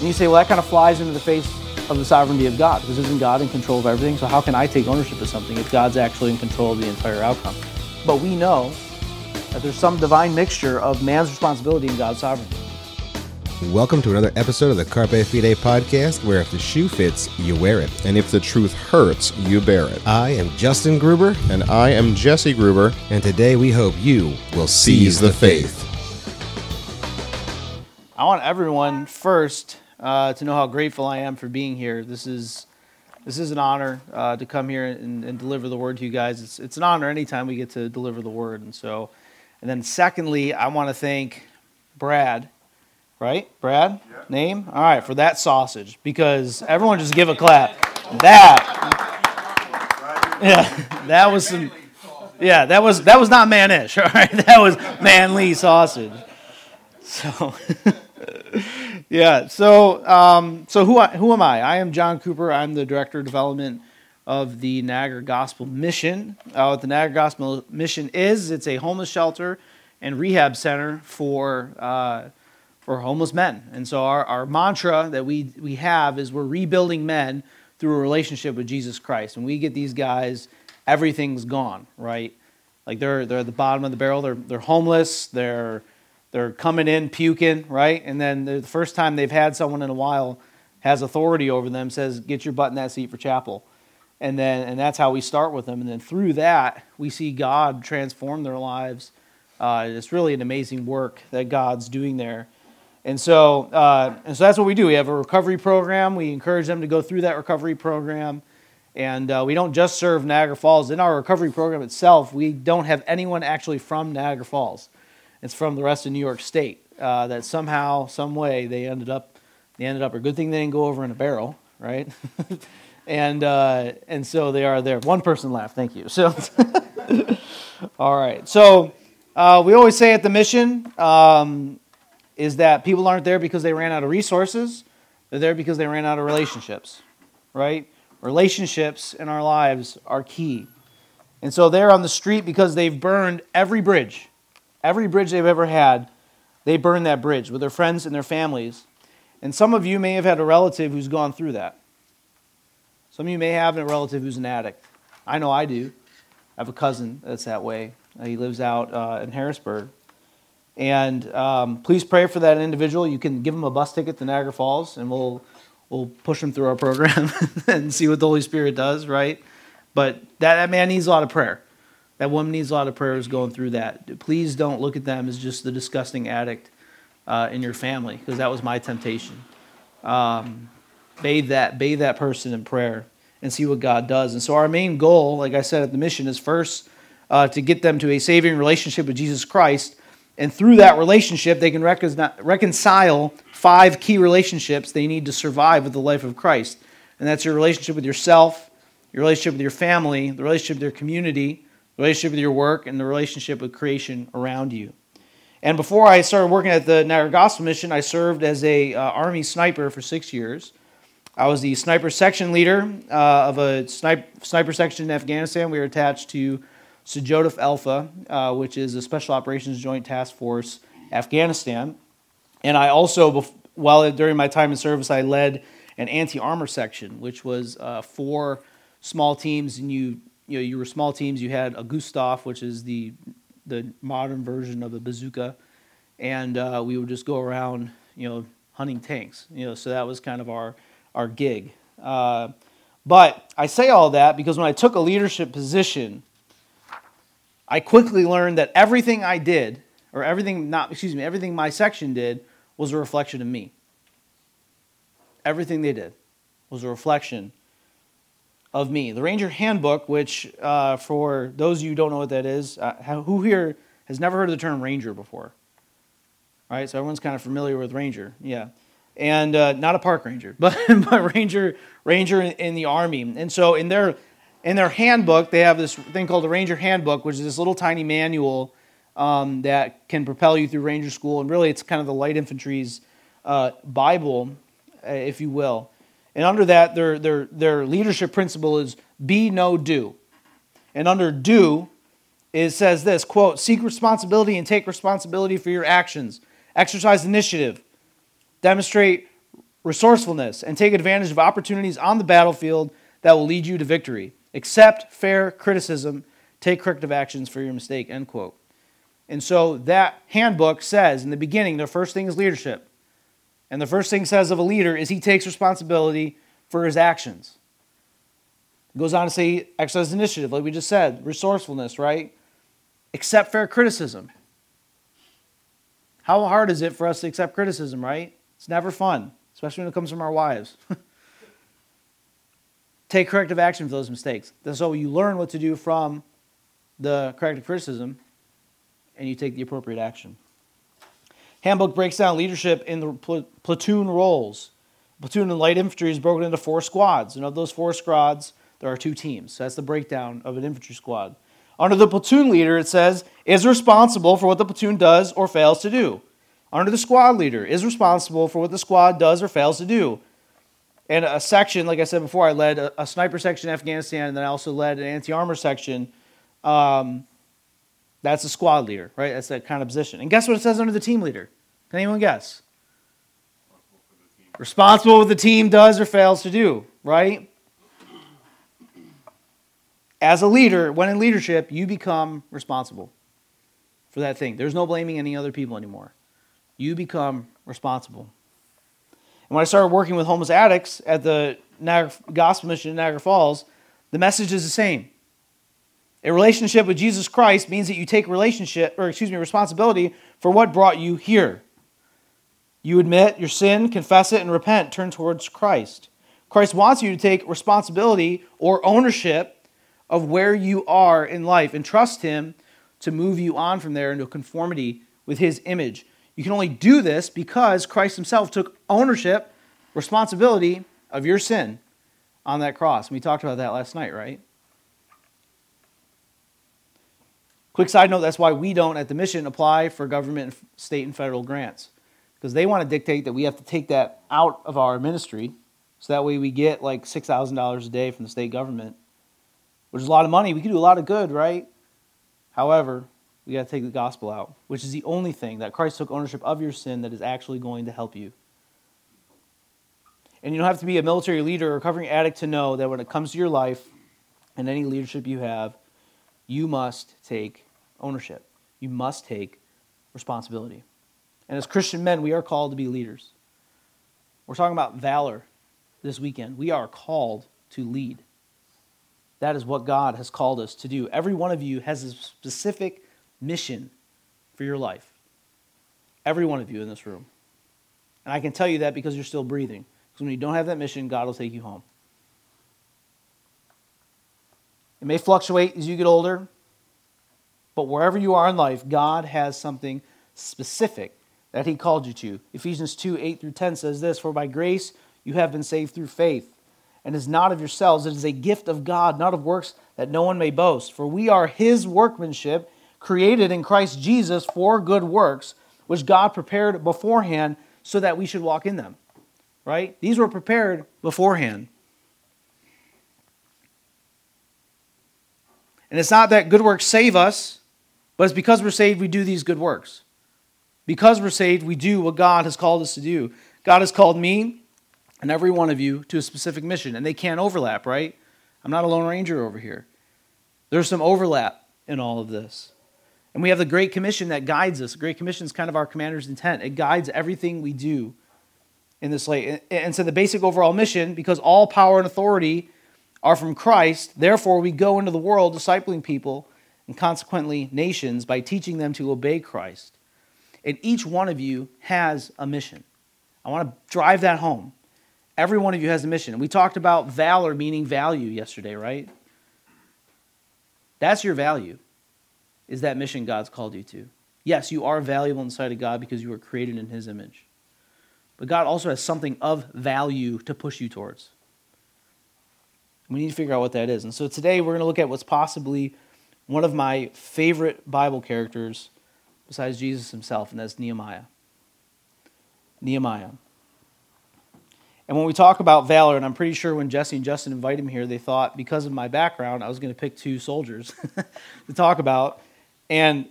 And you say, well, that kind of flies into the face of the sovereignty of God, because isn't God in control of everything? So how can I take ownership of something if God's actually in control of the entire outcome? But we know that there's some divine mixture of man's responsibility and God's sovereignty. Welcome to another episode of the Carpe Fide podcast, where if the shoe fits, you wear it. And if the truth hurts, you bear it. I am Justin Gruber, And I am Jesse Gruber. and today we hope you will seize, Seize the faith. I want everyone first uh, to know how grateful I am for being here. This is this is an honor uh, to come here and, and deliver the word to you guys. It's it's an honor anytime we get to deliver the word, and so, and then secondly, I want to thank Brad, right? Brad, name, all right, for that sausage because everyone just give a clap. That, yeah, that was some. Yeah, that was that was not manish. All right, that was manly sausage. So, yeah. So, um, so who I, who am I? I am John Cooper. I'm the director of development of the Niagara Gospel Mission. Uh, what the Niagara Gospel Mission is, it's a homeless shelter and rehab center for uh, for homeless men. And so, our, our mantra that we we have is we're rebuilding men through a relationship with Jesus Christ. And we get these guys, everything's gone, right? Like they're they're at the bottom of the barrel. They're they're homeless. They're they're coming in puking, right? And then the first time they've had someone in a while has authority over them, says, "Get your butt in that seat for chapel," and then and that's how we start with them. And then through that, we see God transform their lives. Uh, it's really an amazing work that God's doing there. And so, uh, and so that's what we do. We have a recovery program. We encourage them to go through that recovery program. And uh, we don't just serve Niagara Falls. In our recovery program itself, we don't have anyone actually from Niagara Falls. It's from the rest of New York State. Uh, that somehow, some way, they ended up. They ended up. A good thing they didn't go over in a barrel, right? and uh, and so they are there. One person laughed. Thank you. So, all right. So uh, we always say at the mission um, is that people aren't there because they ran out of resources. They're there because they ran out of relationships, right? Relationships in our lives are key. And so they're on the street because they've burned every bridge. Every bridge they've ever had, they burned that bridge with their friends and their families. And some of you may have had a relative who's gone through that. Some of you may have a relative who's an addict. I know I do. I have a cousin that's that way. Uh, He lives out uh, in Harrisburg. And um, please pray for that individual. You can give him a bus ticket to Niagara Falls, and we'll we'll push him through our program and see what the Holy Spirit does. Right? But that, that man needs a lot of prayer. That woman needs a lot of prayers going through that. Please don't look at them as just the disgusting addict uh, in your family, because that was my temptation. Um, bathe that bathe that person in prayer and see what God does. And so our main goal, like I said at the mission, is first uh, to get them to a saving relationship with Jesus Christ, and through that relationship, they can recon- reconcile five key relationships they need to survive with the life of Christ, and that's your relationship with yourself, your relationship with your family, the relationship with your community, relationship with your work, and the relationship with creation around you. And before I started working at the Niagara Gospel Mission, I served as a uh, Army sniper for six years. I was the sniper section leader uh, of a snipe, sniper section in Afghanistan. We were attached to Sujodif Alpha, uh, which is a Special Operations Joint Task Force Afghanistan. And I also, while during my time in service, I led an anti-armor section, which was uh, four small teams, and you you know you were small teams. You had a Gustaf, which is the the modern version of a bazooka, and uh, we would just go around, you know, hunting tanks. You know, so that was kind of our our gig. Uh, but I say all that because when I took a leadership position, I quickly learned that everything I did, or everything not excuse me, everything my section did was a reflection of me. Everything they did was a reflection of me. The Ranger Handbook, which uh, for those of you who don't know what that is, uh, who here has never heard of the term Ranger before? All right, so everyone's kind of familiar with Ranger, yeah, and uh, not a park ranger, but but Ranger Ranger in, in the Army. And so in their in their handbook, they have this thing called the Ranger Handbook, which is this little tiny manual um, that can propel you through Ranger School, and really it's kind of the light infantry's uh, Bible, uh, if you will. And under that, their, their, their leadership principle is be, know, do. And under do, it says this quote, seek responsibility and take responsibility for your actions, exercise initiative, demonstrate resourcefulness, and take advantage of opportunities on the battlefield that will lead you to victory. Accept fair criticism. Take corrective actions for your mistake. End quote. And so that handbook says in the beginning, the first thing is leadership. And the first thing says of a leader is he takes responsibility for his actions. It goes on to say exercise initiative, like we just said, resourcefulness, right? Accept fair criticism. How hard is it for us to accept criticism, right? It's never fun, especially when it comes from our wives. Take corrective action for those mistakes. So you learn what to do from the corrective criticism and you take the appropriate action. Handbook breaks down leadership in the pl- platoon roles. Platoon in light infantry is broken into four squads, and of those four squads, there are two teams. So that's the breakdown of an infantry squad. Under the platoon leader, it says, is responsible for what the platoon does or fails to do. Under the squad leader, is responsible for what the squad does or fails to do. And a section, like I said before, I led a, a sniper section in Afghanistan, and then I also led an anti armor section. Um, that's the squad leader, right? That's that kind of position. And guess what it says under the team leader? Can anyone guess? Responsible for the team does or fails to do, right? As a leader, when in leadership, you become responsible for that thing. There's no blaming any other people anymore. You become responsible. And when I started working with homeless addicts at the Niagara Gospel Mission in Niagara Falls, the message is the same. A relationship with Jesus Christ means that you take relationship or excuse me responsibility for what brought you here. You admit your sin, confess it and repent, turn towards Christ. Christ wants you to take responsibility or ownership of where you are in life and trust him to move you on from there into conformity with his image. You can only do this because Christ himself took ownership, responsibility of your sin on that cross. And we talked about that last night, right? Quick side note that's why we don't at the mission apply for government, state, and federal grants. Because they want to dictate that we have to take that out of our ministry. So that way we get like $6,000 a day from the state government, which is a lot of money. We can do a lot of good, right? However, we got to take the gospel out, which is the only thing that Christ took ownership of your sin that is actually going to help you. And you don't have to be a military leader or recovering addict to know that when it comes to your life and any leadership you have, you must take ownership. You must take responsibility. And as Christian men, we are called to be leaders. We're talking about valor this weekend. We are called to lead. That is what God has called us to do. Every one of you has a specific mission for your life. Every one of you in this room. And I can tell you that because you're still breathing. Because when you don't have that mission, God will take you home. It may fluctuate as you get older, but wherever you are in life, God has something specific that He called you to. Ephesians 2 8 through 10 says this For by grace you have been saved through faith, and is not of yourselves, it is a gift of God, not of works that no one may boast. For we are His workmanship, created in Christ Jesus for good works, which God prepared beforehand so that we should walk in them. Right? These were prepared beforehand. And it's not that good works save us, but it's because we're saved, we do these good works. Because we're saved, we do what God has called us to do. God has called me and every one of you to a specific mission, and they can't overlap, right? I'm not a Lone Ranger over here. There's some overlap in all of this. And we have the Great Commission that guides us. The Great Commission is kind of our commander's intent, it guides everything we do in this light. And so the basic overall mission, because all power and authority are from Christ, therefore we go into the world discipling people and consequently nations by teaching them to obey Christ. And each one of you has a mission. I want to drive that home. Every one of you has a mission. We talked about valor meaning value yesterday, right? That's your value, is that mission God's called you to. Yes, you are valuable inside of God because you were created in His image. But God also has something of value to push you towards. We need to figure out what that is. And so today we're going to look at what's possibly one of my favorite Bible characters besides Jesus himself, and that's Nehemiah. Nehemiah. And when we talk about valor, and I'm pretty sure when Jesse and Justin invited me here, they thought because of my background, I was going to pick two soldiers to talk about. And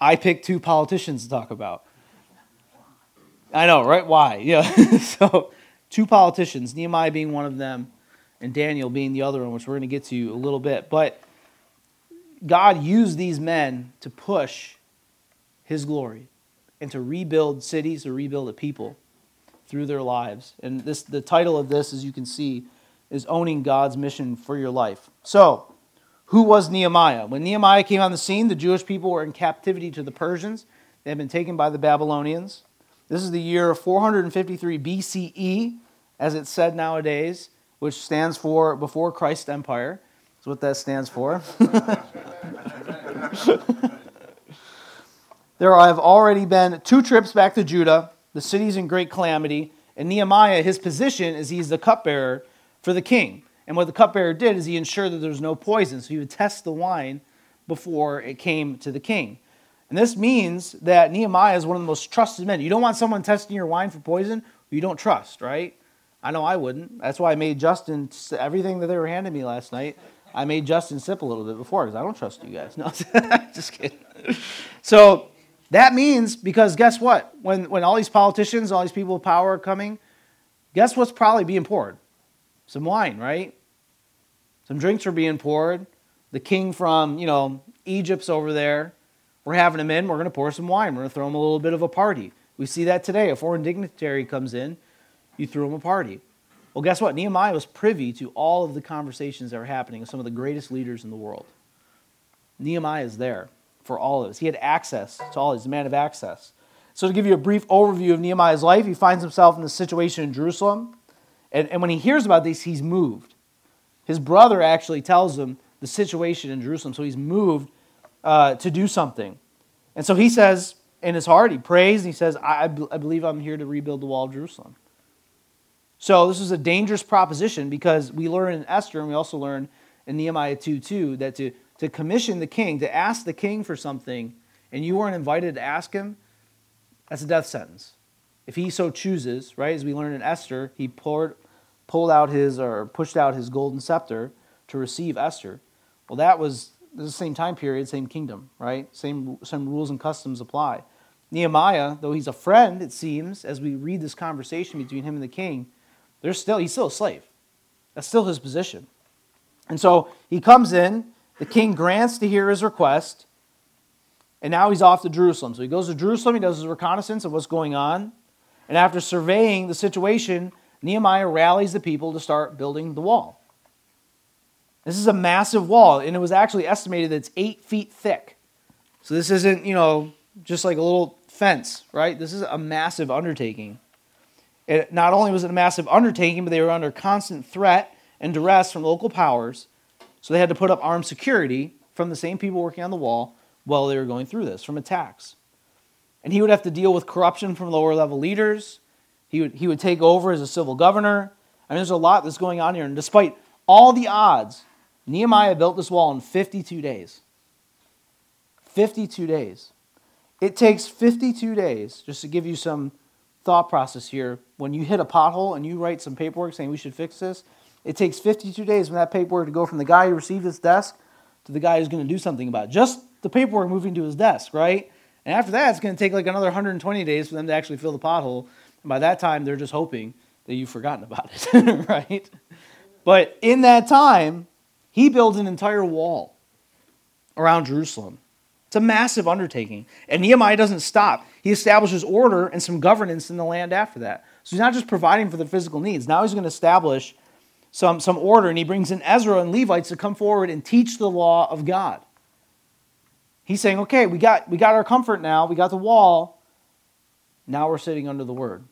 I picked two politicians to talk about. I know, right? Why? Yeah. so two politicians, Nehemiah being one of them, and Daniel being the other one, which we're going to get to a little bit. But God used these men to push his glory and to rebuild cities, to rebuild a people through their lives. And this the title of this, as you can see, is owning God's mission for your life. So, who was Nehemiah? When Nehemiah came on the scene, the Jewish people were in captivity to the Persians. They had been taken by the Babylonians. This is the year 453 BCE, as it's said nowadays, which stands for before Christ's empire. That's what that stands for. there have already been two trips back to Judah. The city's in great calamity. And Nehemiah, his position is he's the cupbearer for the king. And what the cupbearer did is he ensured that there was no poison. So he would test the wine before it came to the king. And this means that Nehemiah is one of the most trusted men. You don't want someone testing your wine for poison who you don't trust, right? I know I wouldn't. That's why I made Justin everything that they were handing me last night. I made Justin sip a little bit before because I don't trust you guys. No, just kidding. So that means because guess what? When when all these politicians, all these people of power are coming, guess what's probably being poured? Some wine, right? Some drinks are being poured. The king from, you know, Egypt's over there. We're having him in. We're going to pour some wine. We're going to throw him a little bit of a party. We see that today. A foreign dignitary comes in, you throw him a party. Well, guess what? Nehemiah was privy to all of the conversations that were happening with some of the greatest leaders in the world. Nehemiah is there for all of us. He had access to all. He's a man of access. So, to give you a brief overview of Nehemiah's life, he finds himself in the situation in Jerusalem. And, and when he hears about this, he's moved. His brother actually tells him the situation in Jerusalem. So, he's moved uh, to do something. And so, he says in his heart, he prays, and he says, I, I believe I'm here to rebuild the wall of Jerusalem. So, this is a dangerous proposition because we learn in Esther and we also learn in Nehemiah 2 2 that to to commission the king, to ask the king for something, and you weren't invited to ask him, that's a death sentence. If he so chooses, right, as we learn in Esther, he poured, pulled out his or pushed out his golden scepter to receive Esther. Well, that was the same time period, same kingdom, right? Same, same rules and customs apply. Nehemiah, though he's a friend, it seems, as we read this conversation between him and the king, there's still he's still a slave. That's still his position. And so he comes in, the king grants to hear his request, and now he's off to Jerusalem. So he goes to Jerusalem, he does his reconnaissance of what's going on, and after surveying the situation, Nehemiah rallies the people to start building the wall. This is a massive wall, and it was actually estimated that it's eight feet thick. So this isn't, you know, just like a little fence, right? This is a massive undertaking. It, not only was it a massive undertaking, but they were under constant threat and duress from local powers so they had to put up armed security from the same people working on the wall while they were going through this from attacks. And he would have to deal with corruption from lower level leaders. He would, he would take over as a civil governor. I mean, there's a lot that's going on here. And despite all the odds, Nehemiah built this wall in 52 days. 52 days. It takes 52 days, just to give you some thought process here. When you hit a pothole and you write some paperwork saying we should fix this, it takes 52 days from that paperwork to go from the guy who received his desk to the guy who's going to do something about it. Just the paperwork moving to his desk, right? And after that, it's going to take like another 120 days for them to actually fill the pothole. And by that time, they're just hoping that you've forgotten about it, right? But in that time, he builds an entire wall around Jerusalem. It's a massive undertaking. And Nehemiah doesn't stop. He establishes order and some governance in the land after that. So he's not just providing for the physical needs. Now he's going to establish some, some order, and he brings in Ezra and Levites to come forward and teach the law of God. He's saying, okay, we got, we got our comfort now, we got the wall, now we're sitting under the word.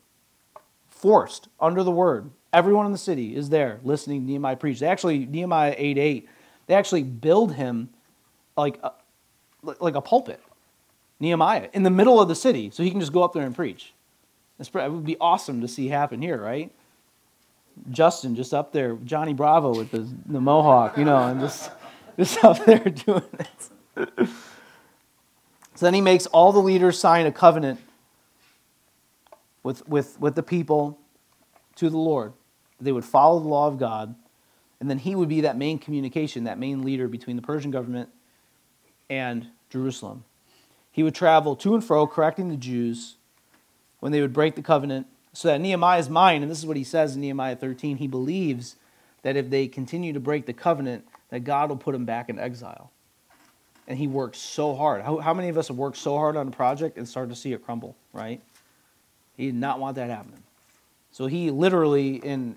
Forced under the word. Everyone in the city is there listening to Nehemiah preach. They actually, Nehemiah 8 8, they actually build him like like a pulpit, Nehemiah, in the middle of the city, so he can just go up there and preach. It would be awesome to see happen here, right? Justin just up there, Johnny Bravo with the, the mohawk, you know, and just, just up there doing it. so then he makes all the leaders sign a covenant with, with, with the people to the Lord. They would follow the law of God, and then he would be that main communication, that main leader between the Persian government and Jerusalem. He would travel to and fro, correcting the Jews when they would break the covenant So that Nehemiah's mind, and this is what he says in Nehemiah 13, he believes that if they continue to break the covenant, that God will put them back in exile. And he worked so hard. How, how many of us have worked so hard on a project and started to see it crumble, right? He did not want that happening. So he literally, in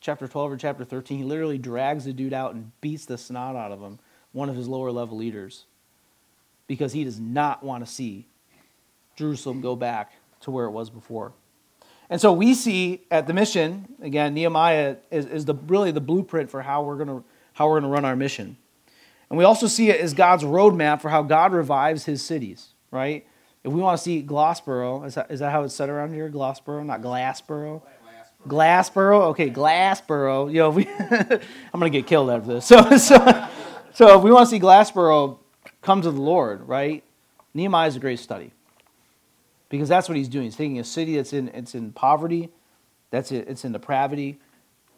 chapter 12 or chapter 13, he literally drags the dude out and beats the snot out of him, one of his lower level leaders, because he does not want to see Jerusalem go back to where it was before. And so we see at the mission, again, Nehemiah is, is the, really the blueprint for how we're going to how we're going to run our mission. And we also see it as God's roadmap for how God revives his cities, right? If we want to see Glassboro, is that, is that how it's said around here? Glassboro, not Glassboro? Glassboro? Okay, Glassboro. Know, we I'm going to get killed after this. So, so, so if we want to see Glassboro come to the Lord, right? Nehemiah is a great study because that's what he's doing. He's taking a city that's in it's in poverty, that's it, it's in depravity,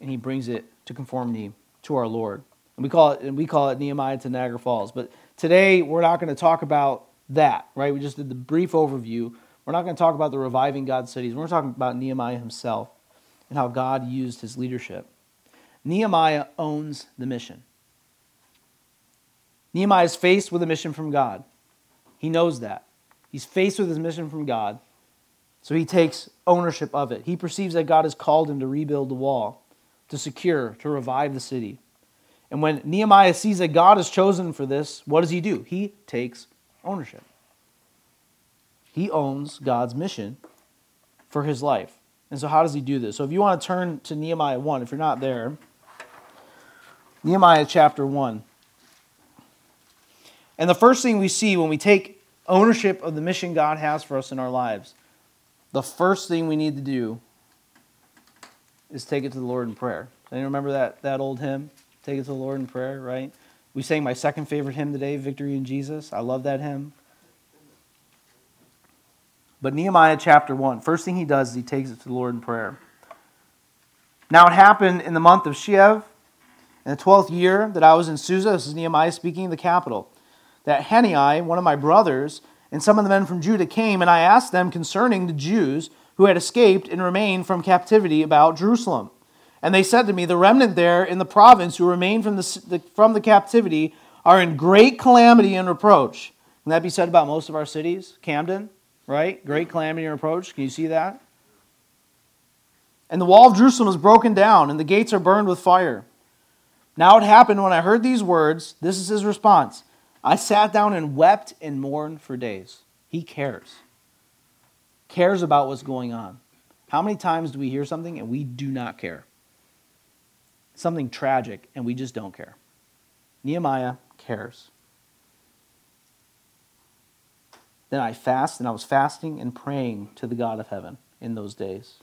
and he brings it to conformity to our Lord. And we call it and we call it Nehemiah to Niagara Falls. But today we're not going to talk about that, right? We just did the brief overview. We're not going to talk about the reviving God's cities. We're talking about Nehemiah himself and how God used his leadership. Nehemiah owns the mission. Nehemiah is faced with a mission from God. He knows that. He's faced with his mission from God, so he takes ownership of it. He perceives that God has called him to rebuild the wall, to secure, to revive the city. And when Nehemiah sees that God has chosen for this, what does he do? He takes ownership. He owns God's mission for his life. And so, how does he do this? So, if you want to turn to Nehemiah 1, if you're not there, Nehemiah chapter 1. And the first thing we see when we take ownership of the mission God has for us in our lives, the first thing we need to do is take it to the Lord in prayer. Anyone remember that, that old hymn? Take it to the Lord in prayer, right? We sang my second favorite hymn today, Victory in Jesus. I love that hymn. But Nehemiah chapter 1, first thing he does is he takes it to the Lord in prayer. Now it happened in the month of Sheev, in the 12th year that I was in Susa, this is Nehemiah speaking, in the capital that Hanani, one of my brothers, and some of the men from Judah came, and I asked them concerning the Jews who had escaped and remained from captivity about Jerusalem. And they said to me, The remnant there in the province who remained from the, from the captivity are in great calamity and reproach. Can that be said about most of our cities? Camden, right? Great calamity and reproach. Can you see that? And the wall of Jerusalem is broken down, and the gates are burned with fire. Now it happened when I heard these words, this is his response. I sat down and wept and mourned for days. He cares. Cares about what's going on. How many times do we hear something and we do not care? Something tragic and we just don't care. Nehemiah cares. Then I fast, and I was fasting and praying to the God of heaven in those days.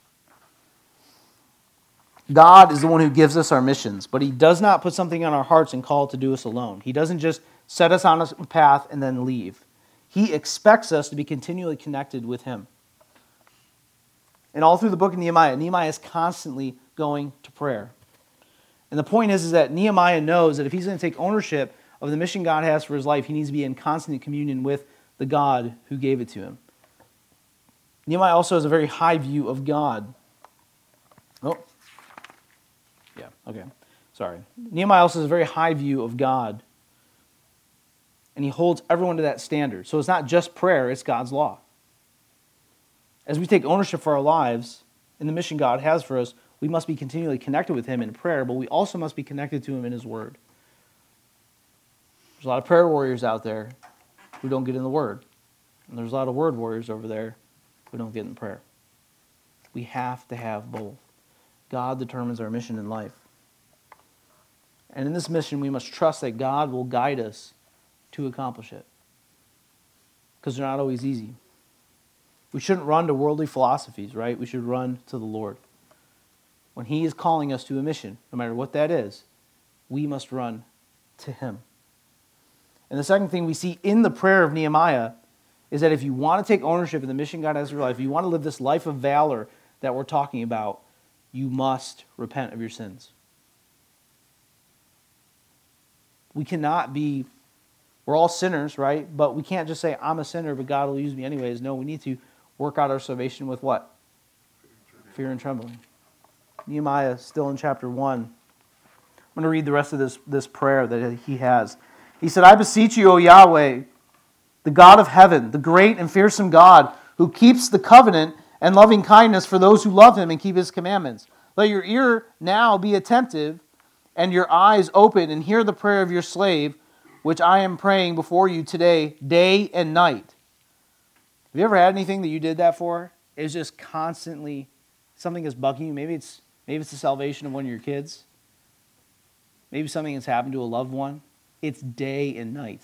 God is the one who gives us our missions, but He does not put something on our hearts and call to do us alone. He doesn't just set us on a path, and then leave. He expects us to be continually connected with Him. And all through the book of Nehemiah, Nehemiah is constantly going to prayer. And the point is, is that Nehemiah knows that if he's going to take ownership of the mission God has for his life, he needs to be in constant communion with the God who gave it to him. Nehemiah also has a very high view of God. Oh, yeah, okay, sorry. Nehemiah also has a very high view of God and he holds everyone to that standard. So it's not just prayer, it's God's law. As we take ownership for our lives and the mission God has for us, we must be continually connected with him in prayer, but we also must be connected to him in his word. There's a lot of prayer warriors out there who don't get in the word. And there's a lot of word warriors over there who don't get in prayer. We have to have both. God determines our mission in life. And in this mission, we must trust that God will guide us to accomplish it because they're not always easy. We shouldn't run to worldly philosophies, right? We should run to the Lord. When He is calling us to a mission, no matter what that is, we must run to Him. And the second thing we see in the prayer of Nehemiah is that if you want to take ownership of the mission God has for your life, if you want to live this life of valor that we're talking about, you must repent of your sins. We cannot be we're all sinners, right? But we can't just say, I'm a sinner, but God will use me anyways. No, we need to work out our salvation with what? fear and trembling. Nehemiah, still in chapter 1. I'm going to read the rest of this, this prayer that he has. He said, I beseech you, O Yahweh, the God of heaven, the great and fearsome God, who keeps the covenant and loving kindness for those who love him and keep his commandments. Let your ear now be attentive and your eyes open and hear the prayer of your slave, which I am praying before you today, day and night. Have you ever had anything that you did that for? It's just constantly something is bugging you. Maybe it's maybe it's the salvation of one of your kids. Maybe something has happened to a loved one. It's day and night.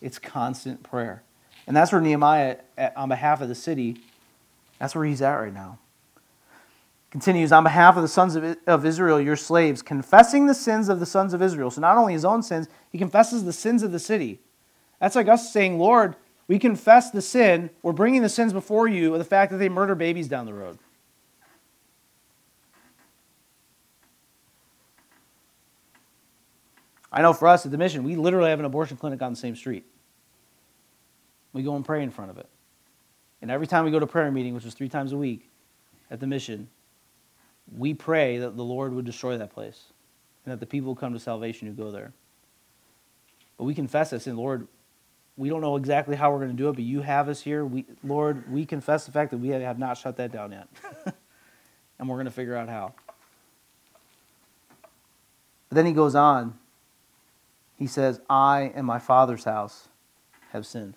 It's constant prayer. And that's where Nehemiah, eh, on behalf of the city, that's where he's at right now. Continues, on behalf of the sons of Israel, your slaves, confessing the sins of the sons of Israel. So not only his own sins, he confesses the sins of the city. That's like us saying, Lord, we confess the sin. We're bringing the sins before you of the fact that they murder babies down the road. I know for us at the mission, we literally have an abortion clinic on the same street. We go and pray in front of it. And every time we go to prayer meeting, which is three times a week at the mission, we pray that the Lord would destroy that place and that the people come to salvation who go there. But we confess this, and Lord, we don't know exactly how we're going to do it, but you have us here. We, Lord, we confess the fact that we have not shut that down yet. and we're going to figure out how. But then he goes on. He says, I and my father's house have sinned.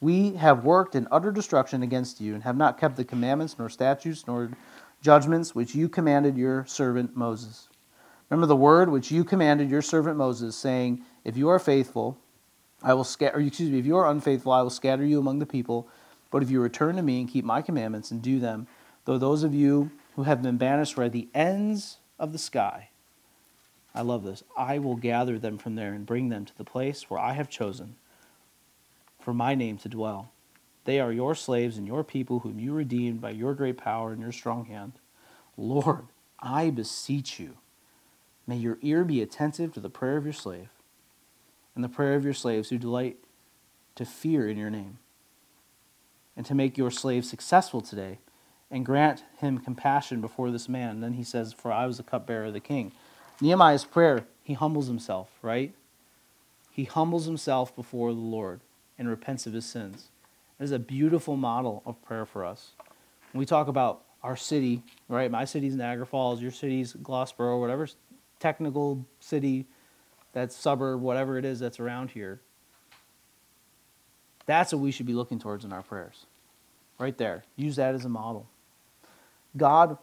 We have worked in utter destruction against you and have not kept the commandments, nor statutes, nor judgments which you commanded your servant Moses. Remember the word which you commanded your servant Moses, saying, If you are faithful, I will scatter, excuse me, if you are unfaithful, I will scatter you among the people. But if you return to me and keep my commandments and do them, though those of you who have been banished are at the ends of the sky, I love this, I will gather them from there and bring them to the place where I have chosen for my name to dwell. They are your slaves and your people, whom you redeemed by your great power and your strong hand. Lord, I beseech you, may your ear be attentive to the prayer of your slave and the prayer of your slaves who delight to fear in your name, and to make your slave successful today, and grant him compassion before this man. And then he says, For I was the cupbearer of the king. Nehemiah's prayer, he humbles himself, right? He humbles himself before the Lord and repents of his sins. It is a beautiful model of prayer for us. When we talk about our city, right? My city's Niagara Falls, your city's Glassboro, whatever technical city, that's suburb, whatever it is that's around here. That's what we should be looking towards in our prayers. Right there. Use that as a model. God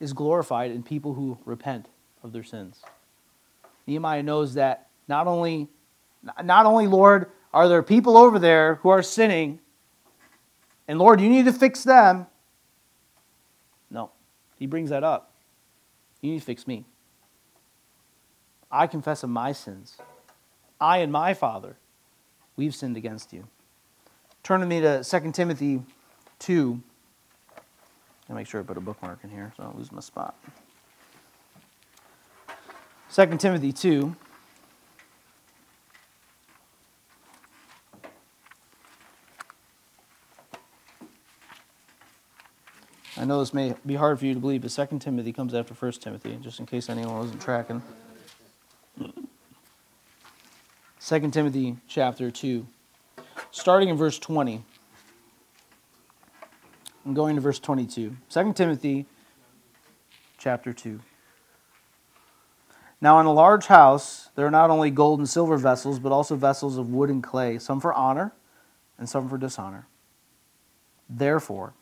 is glorified in people who repent of their sins. Nehemiah knows that not only not only Lord are there people over there who are sinning? And Lord, you need to fix them. No, he brings that up. You need to fix me. I confess of my sins. I and my Father, we've sinned against you. Turn with me to 2 Timothy 2. I'll make sure I put a bookmark in here so I don't lose my spot. 2 Timothy 2. I know this may be hard for you to believe, but 2 Timothy comes after 1 Timothy, just in case anyone wasn't tracking. 2 Timothy chapter 2, starting in verse 20 and going to verse 22. 2 Timothy chapter 2. Now, in a large house, there are not only gold and silver vessels, but also vessels of wood and clay, some for honor and some for dishonor. Therefore,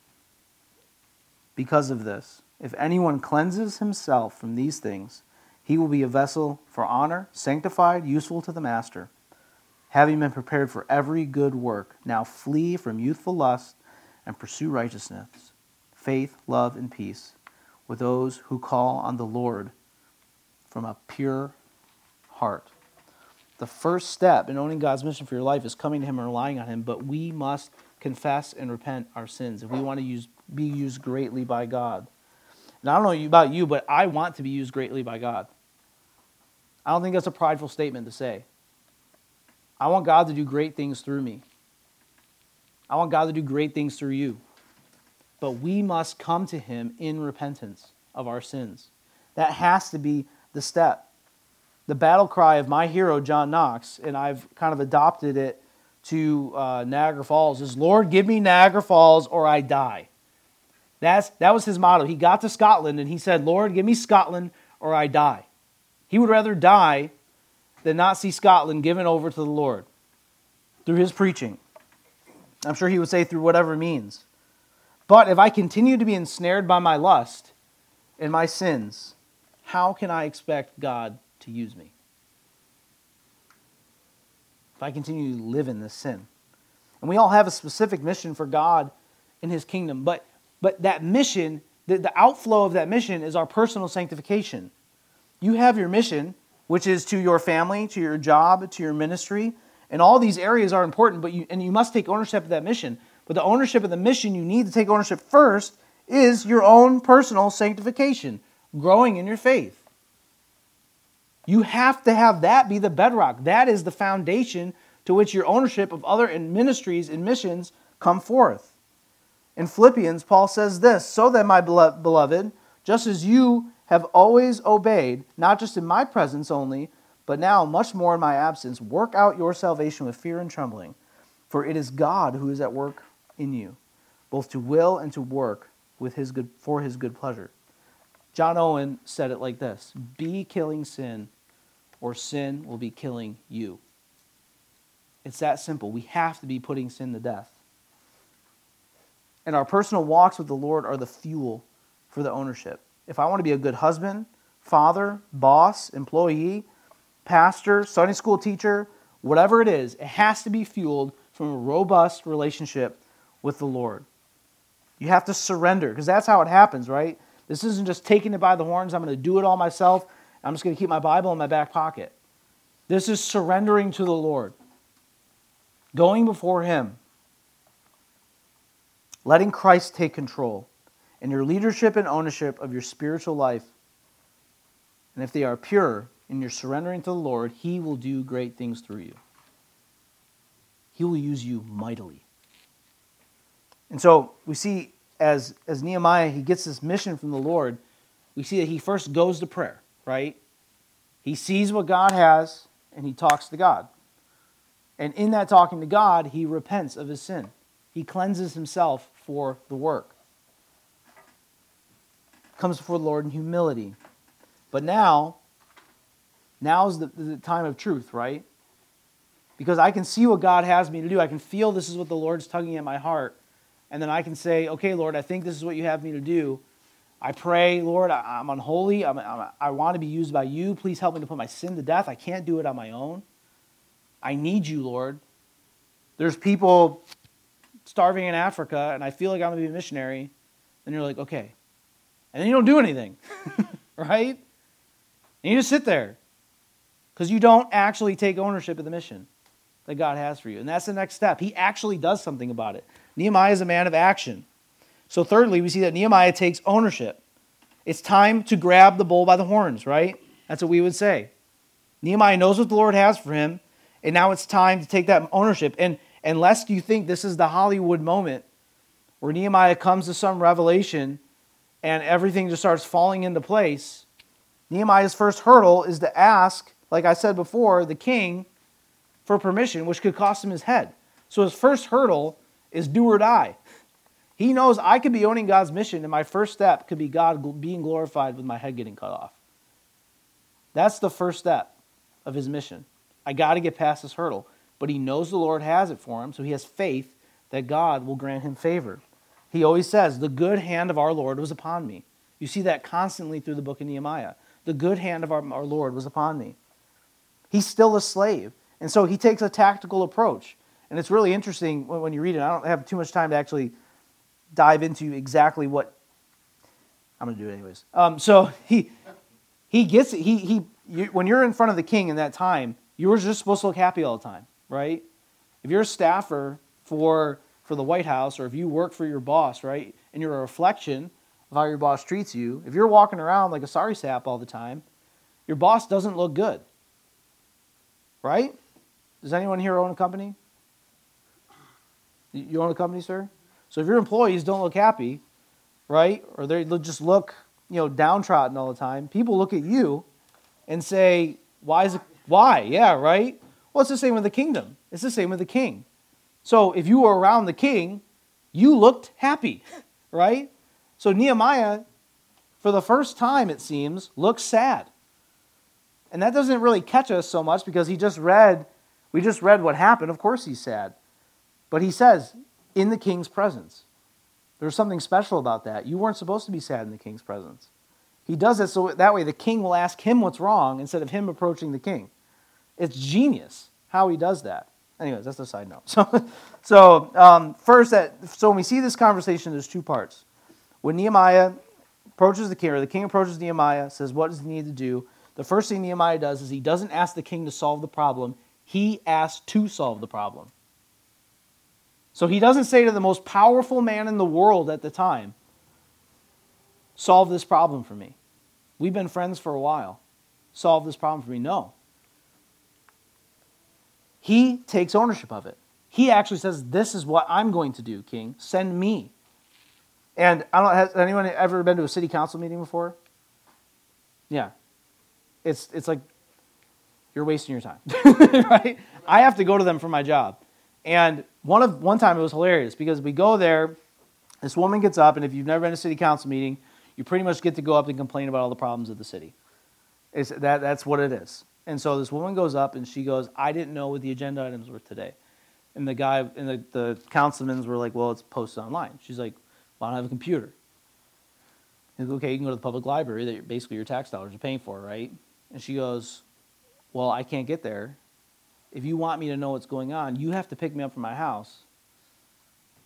because of this. If anyone cleanses himself from these things, he will be a vessel for honor, sanctified, useful to the master, having been prepared for every good work. Now flee from youthful lust and pursue righteousness, faith, love, and peace with those who call on the Lord from a pure heart. The first step in owning God's mission for your life is coming to Him and relying on Him, but we must confess and repent our sins if we want to use be used greatly by God. And I don't know about you, but I want to be used greatly by God. I don't think that's a prideful statement to say. I want God to do great things through me. I want God to do great things through you. but we must come to him in repentance of our sins. That has to be the step. The battle cry of my hero, John Knox, and I've kind of adopted it to uh, Niagara Falls, is Lord, give me Niagara Falls or I die. That's, that was his motto. He got to Scotland and he said, Lord, give me Scotland or I die. He would rather die than not see Scotland given over to the Lord through his preaching. I'm sure he would say through whatever means. But if I continue to be ensnared by my lust and my sins, how can I expect God to use me? If I continue to live in this sin. And we all have a specific mission for God in his kingdom, but but that mission, the, the outflow of that mission is our personal sanctification. You have your mission, which is to your family, to your job, to your ministry, and all these areas are important, but you and you must take ownership of that mission. But the ownership of the mission you need to take ownership first is your own personal sanctification, growing in your faith. You have to have that be the bedrock. That is the foundation to which your ownership of other ministries and missions come forth. In Philippians, Paul says this So then, my beloved, just as you have always obeyed, not just in my presence only, but now much more in my absence, work out your salvation with fear and trembling. For it is God who is at work in you, both to will and to work with his good, for his good pleasure. John Owen said it like this Be killing sin, or sin will be killing you. It's that simple. We have to be putting sin to death. And our personal walks with the Lord are the fuel for the ownership. If I want to be a good husband, father, boss, employee, pastor, Sunday school teacher, whatever it is, it has to be fueled from a robust relationship with the Lord. You have to surrender because that's how it happens, right? This isn't just taking it by the horns. I'm going to do it all myself. I'm just going to keep my Bible in my back pocket. This is surrendering to the Lord, going before Him, letting Christ take control, and your leadership and ownership of your spiritual life. And if they are pure and you're surrendering to the Lord, He will do great things through you. He will use you mightily. And so we see as, as Nehemiah, he gets this mission from the Lord, we see that he first goes to prayer, right? He sees what God has and he talks to God. And in that talking to God, he repents of his sin. He cleanses himself for the work. Comes before the Lord in humility. But now, now is the, the time of truth, right? Because I can see what God has me to do. I can feel this is what the Lord's tugging at my heart and then I can say, okay, Lord, I think this is what you have me to do. I pray, Lord, I, am unholy. I'm, I'm, i want to be used by you. Please help me to put my sin to death. I can't do it on my own. I need you, Lord. There's people starving in Africa, and I feel like I'm going to be a missionary. Then you're like, okay. And then you don't do anything, right? And you just sit there because you don't actually take ownership of the mission that God has for you. And that's the next step. He actually does something about it. Nehemiah is a man of action. So, thirdly, we see that Nehemiah takes ownership. It's time to grab the bull by the horns, right? That's what we would say. Nehemiah knows what the Lord has for him, and now it's time to take that ownership. And unless you think this is the Hollywood moment where Nehemiah comes to some revelation and everything just starts falling into place, Nehemiah's first hurdle is to ask, like I said before, the king for permission, which could cost him his head. So his first hurdle is do or die. He knows I could be owning God's mission, and my first step could be God being glorified with my head getting cut off. That's the first step of his mission. I got to get past this hurdle. But he knows the Lord has it for him, so he has faith that God will grant him favor. He always says, The good hand of our Lord was upon me. You see that constantly through the book of Nehemiah. The good hand of our, our Lord was upon me. He's still a slave. And so he takes a tactical approach. And it's really interesting when, you read it. I don't have too much time to actually dive into exactly what I'm going to do it anyways. Um, so he he gets it. He he. You, when you're in front of the king in that time, you were just supposed to look happy all the time, right? If you're a staffer for for the White House, or if you work for your boss, right, and you're a reflection of how your boss treats you, if you're walking around like a sorry sap all the time, your boss doesn't look good, right? Does anyone here own a company? You own a company, sir? So if your employees don't look happy, right? Or they just look, you know, downtrodden all the time. People look at you and say, why is it, why? Yeah, right? Well, it's the same with the kingdom. It's the same with the king. So if you were around the king, you looked happy, right? So Nehemiah, for the first time, it seems, looks sad. And that doesn't really catch us so much because he just read, we just read what happened. Of course he's sad. But he says, in the king's presence. There's something special about that. You weren't supposed to be sad in the king's presence. He does it so that way the king will ask him what's wrong instead of him approaching the king. It's genius how he does that. Anyways, that's a side note. So, so um, first, that so when we see this conversation, there's two parts. When Nehemiah approaches the king, or the king approaches Nehemiah, says, "What does he need to do?" The first thing Nehemiah does is he doesn't ask the king to solve the problem. He asks to solve the problem. So he doesn't say to the most powerful man in the world at the time, "Solve this problem for me." We've been friends for a while. Solve this problem for me. No. He takes ownership of it. He actually says, This is what I'm going to do, King. Send me. And I don't has anyone ever been to a city council meeting before? Yeah. It's it's like you're wasting your time. right? I have to go to them for my job. And one of one time it was hilarious because we go there, this woman gets up, and if you've never been to a city council meeting, you pretty much get to go up and complain about all the problems of the city. It's, that, that's what it is. And so this woman goes up and she goes, I didn't know what the agenda items were today. And the guy and the, the councilmen were like, Well, it's posted online. She's like, Well, I don't have a computer. He's like, okay, you can go to the public library that basically your tax dollars are paying for, right? And she goes, Well, I can't get there. If you want me to know what's going on, you have to pick me up from my house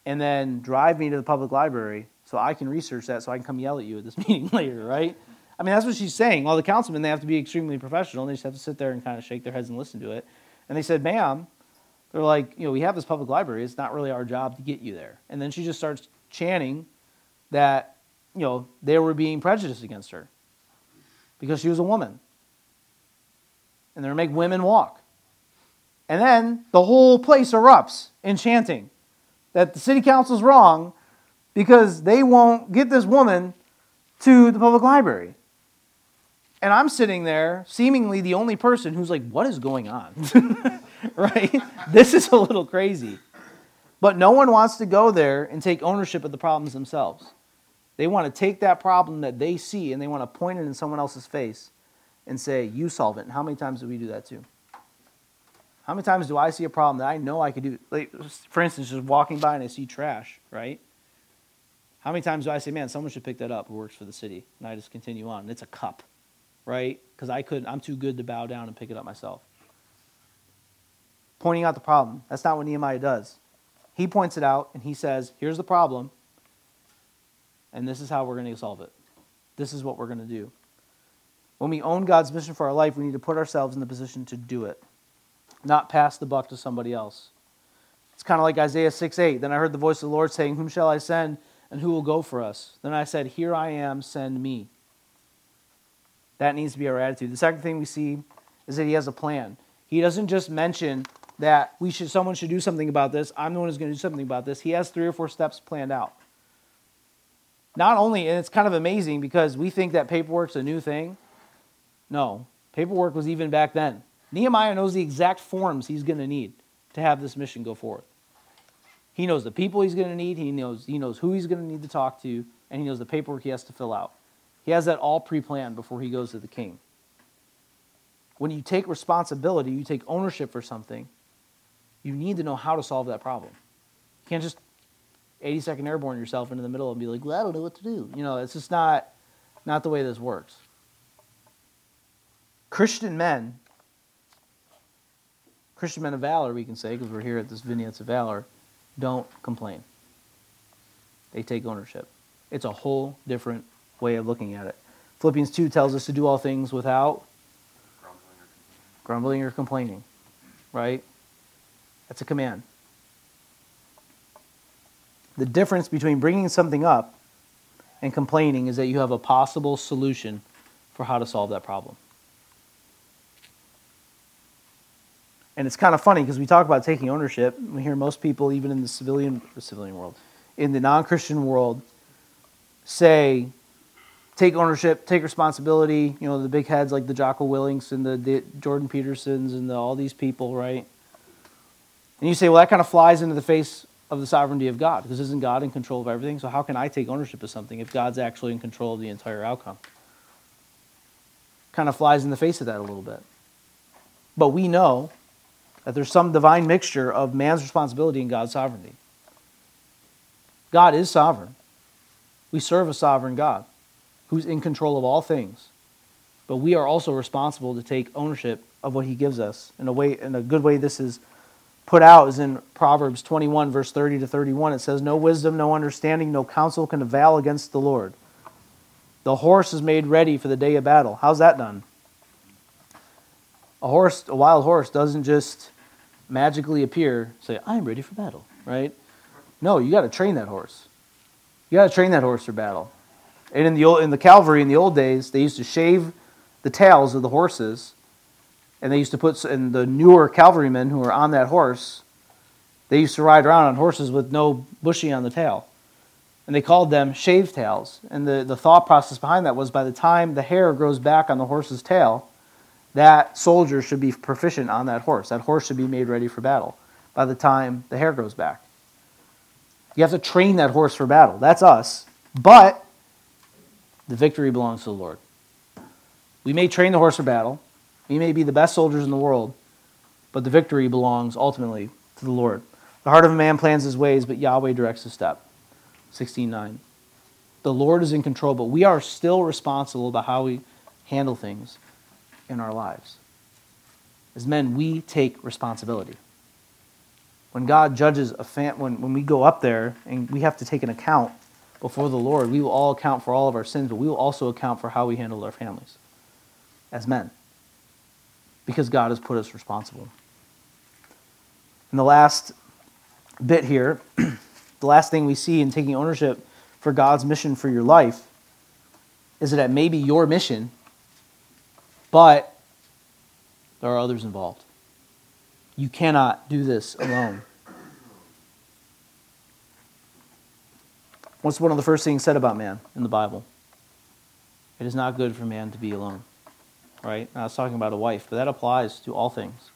and then drive me to the public library so I can research that so I can come yell at you at this meeting later, right? I mean, that's what she's saying. All the councilmen, they have to be extremely professional. And they just have to sit there and kind of shake their heads and listen to it. And they said, ma'am, they're like, you know, we have this public library. It's not really our job to get you there. And then she just starts chanting that, you know, they were being prejudiced against her because she was a woman. And they're going to make women walk. And then the whole place erupts in chanting that the city council's wrong because they won't get this woman to the public library. And I'm sitting there, seemingly the only person who's like, what is going on? right? This is a little crazy. But no one wants to go there and take ownership of the problems themselves. They want to take that problem that they see and they want to point it in someone else's face and say, You solve it. And how many times do we do that too? How many times do I see a problem that I know I could do? Like, for instance, just walking by and I see trash, right? How many times do I say, Man, someone should pick that up who works for the city? And I just continue on. And it's a cup right? Because I couldn't, I'm too good to bow down and pick it up myself. Pointing out the problem. That's not what Nehemiah does. He points it out and he says, here's the problem, and this is how we're going to solve it. This is what we're going to do. When we own God's mission for our life, we need to put ourselves in the position to do it, not pass the buck to somebody else. It's kind of like Isaiah 6 8. Then I heard the voice of the Lord saying, Whom shall I send, and who will go for us? Then I said, Here I am, send me. That needs to be our attitude. The second thing we see is that he has a plan. He doesn't just mention that we should someone should do something about this. I'm the one who's going to do something about this. He has three or four steps planned out. Not only, and it's kind of amazing because we think that paperwork's a new thing. No, paperwork was even back then. Nehemiah knows the exact forms he's going to need to have this mission go forward. He knows the people he's going to need, he knows, he knows who he's going to need to talk to, and he knows the paperwork he has to fill out. He has that all pre planned before he goes to the king. When you take responsibility, you take ownership for something, you need to know how to solve that problem. You can't just 82nd airborne yourself into the middle and be like, well, I don't know what to do. You know, it's just not, not the way this works. Christian men, Christian men of valor, we can say, because we're here at this Vignettes of Valor, don't complain. They take ownership. It's a whole different way of looking at it. Philippians 2 tells us to do all things without grumbling or complaining, right? That's a command. The difference between bringing something up and complaining is that you have a possible solution for how to solve that problem. And it's kind of funny because we talk about taking ownership. We hear most people, even in the civilian, civilian world, in the non Christian world, say, take ownership, take responsibility. You know, the big heads like the Jocko Willinks and the, the Jordan Petersons and the, all these people, right? And you say, well, that kind of flies into the face of the sovereignty of God because isn't God in control of everything? So how can I take ownership of something if God's actually in control of the entire outcome? Kind of flies in the face of that a little bit. But we know that there's some divine mixture of man's responsibility and God's sovereignty. God is sovereign. We serve a sovereign God who's in control of all things. But we are also responsible to take ownership of what he gives us. In a way in a good way this is put out is in Proverbs 21 verse 30 to 31. It says no wisdom, no understanding, no counsel can avail against the Lord. The horse is made ready for the day of battle. How's that done? A horse, a wild horse doesn't just magically appear, say, I'm ready for battle, right? No, you got to train that horse. You got to train that horse for battle. And in the old, in the cavalry in the old days, they used to shave the tails of the horses, and they used to put in the newer cavalrymen who were on that horse. They used to ride around on horses with no bushy on the tail, and they called them shave tails. And the, the thought process behind that was by the time the hair grows back on the horse's tail, that soldier should be proficient on that horse. That horse should be made ready for battle by the time the hair grows back. You have to train that horse for battle. That's us. But the victory belongs to the Lord. We may train the horse for battle, we may be the best soldiers in the world, but the victory belongs ultimately to the Lord. The heart of a man plans his ways, but Yahweh directs his step. 16:9. The Lord is in control, but we are still responsible about how we handle things in our lives. As men, we take responsibility. When God judges a fam- when, when we go up there and we have to take an account before the Lord, we will all account for all of our sins, but we will also account for how we handle our families as men. Because God has put us responsible. And the last bit here, the last thing we see in taking ownership for God's mission for your life is that it may be your mission, but there are others involved. You cannot do this alone. What's one of the first things said about man in the Bible? It is not good for man to be alone. Right? I was talking about a wife, but that applies to all things.